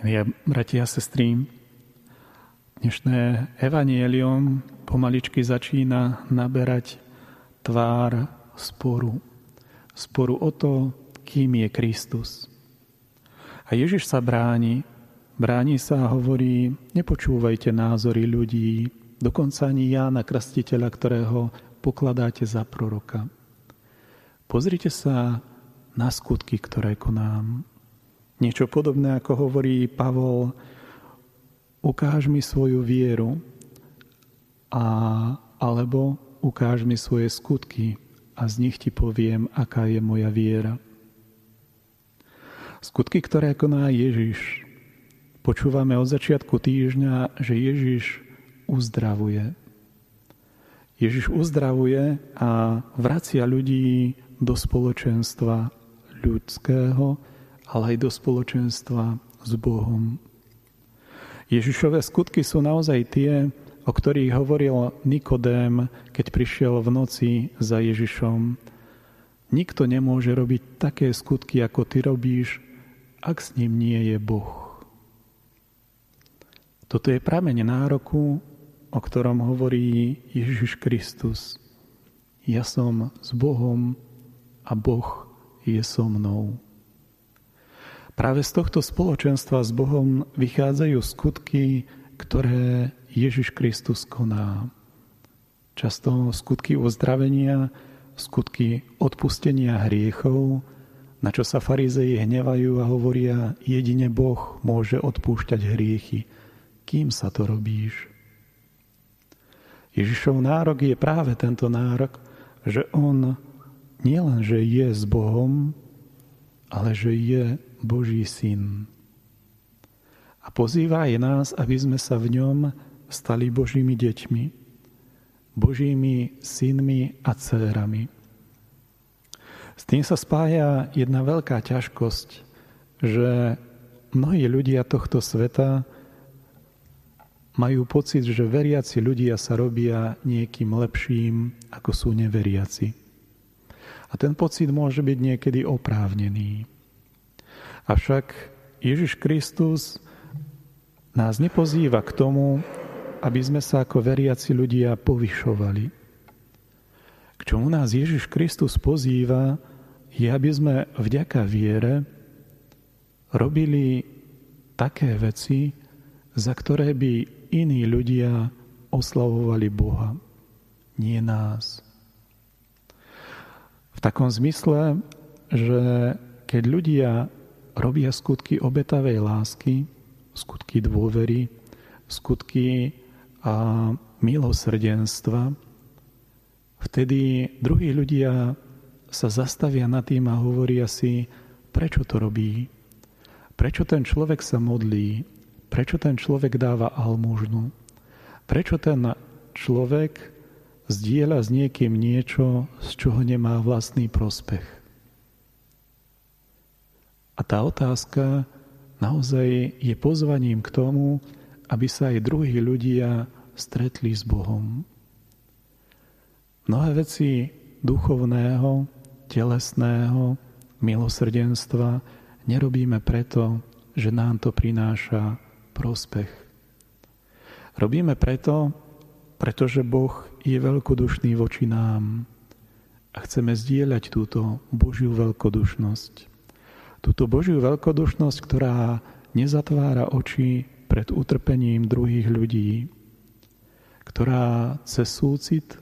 Ja, bratia a sestry, dnešné evanielium pomaličky začína naberať tvár sporu. Sporu o to, kým je Kristus. A Ježiš sa bráni. Bráni sa a hovorí, nepočúvajte názory ľudí, dokonca ani Jána Krstiteľa, ktorého pokladáte za proroka. Pozrite sa na skutky, ktoré konám. Niečo podobné, ako hovorí Pavol, ukáž mi svoju vieru a, alebo ukáž mi svoje skutky a z nich ti poviem, aká je moja viera. Skutky, ktoré koná Ježiš. Počúvame od začiatku týždňa, že Ježiš uzdravuje. Ježiš uzdravuje a vracia ľudí do spoločenstva ľudského, ale aj do spoločenstva s Bohom. Ježišové skutky sú naozaj tie, o ktorých hovoril Nikodém, keď prišiel v noci za Ježišom. Nikto nemôže robiť také skutky, ako ty robíš, ak s ním nie je Boh. Toto je prameň nároku, o ktorom hovorí Ježiš Kristus. Ja som s Bohom a Boh je so mnou. Práve z tohto spoločenstva s Bohom vychádzajú skutky, ktoré Ježiš Kristus koná. Často skutky uzdravenia, skutky odpustenia hriechov, na čo sa farizeji hnevajú a hovoria, jedine Boh môže odpúšťať hriechy. Kým sa to robíš? Ježišov nárok je práve tento nárok, že on nielen, že je s Bohom, ale že je Boží syn. A pozýva aj nás, aby sme sa v ňom stali Božími deťmi, Božími synmi a dcérami. S tým sa spája jedna veľká ťažkosť, že mnohí ľudia tohto sveta majú pocit, že veriaci ľudia sa robia niekým lepším, ako sú neveriaci. A ten pocit môže byť niekedy oprávnený. Avšak Ježiš Kristus nás nepozýva k tomu, aby sme sa ako veriaci ľudia povyšovali. K čomu nás Ježiš Kristus pozýva, je, aby sme vďaka viere robili také veci, za ktoré by iní ľudia oslavovali Boha, nie nás. V takom zmysle, že keď ľudia robia skutky obetavej lásky, skutky dôvery, skutky a milosrdenstva, vtedy druhí ľudia sa zastavia nad tým a hovoria si, prečo to robí, prečo ten človek sa modlí, prečo ten človek dáva almužnu, prečo ten človek zdieľa s niekým niečo, z čoho nemá vlastný prospech. A tá otázka naozaj je pozvaním k tomu, aby sa aj druhí ľudia stretli s Bohom. Mnohé veci duchovného, telesného, milosrdenstva nerobíme preto, že nám to prináša prospech. Robíme preto, pretože Boh je veľkodušný voči nám a chceme zdieľať túto Božiu veľkodušnosť túto Božiu veľkodušnosť, ktorá nezatvára oči pred utrpením druhých ľudí, ktorá cez súcit,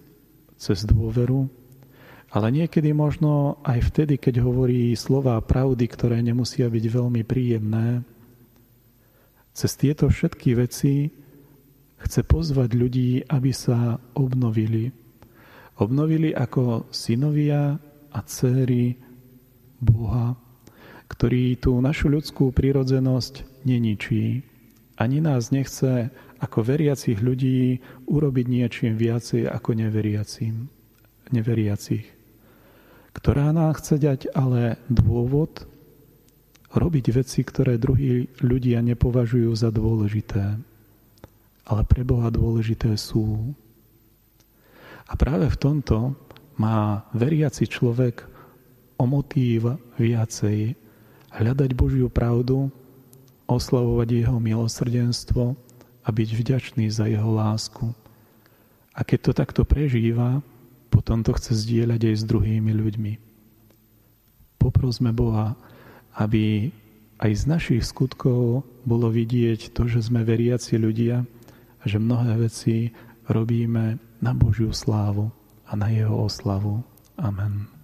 cez dôveru, ale niekedy možno aj vtedy, keď hovorí slova pravdy, ktoré nemusia byť veľmi príjemné, cez tieto všetky veci chce pozvať ľudí, aby sa obnovili. Obnovili ako synovia a céry Boha, ktorý tú našu ľudskú prírodzenosť neničí. Ani nás nechce ako veriacich ľudí urobiť niečím viacej ako neveriacím, neveriacich. Ktorá nám chce dať ale dôvod robiť veci, ktoré druhí ľudia nepovažujú za dôležité, ale pre Boha dôležité sú. A práve v tomto má veriaci človek o motív viacej hľadať Božiu pravdu oslavovať Jeho milosrdenstvo a byť vďačný za Jeho lásku. A keď to takto prežíva, potom to chce zdieľať aj s druhými ľuďmi. Poprosme Boha, aby aj z našich skutkov bolo vidieť to, že sme veriaci ľudia a že mnohé veci robíme na Božiu slávu a na Jeho oslavu. Amen.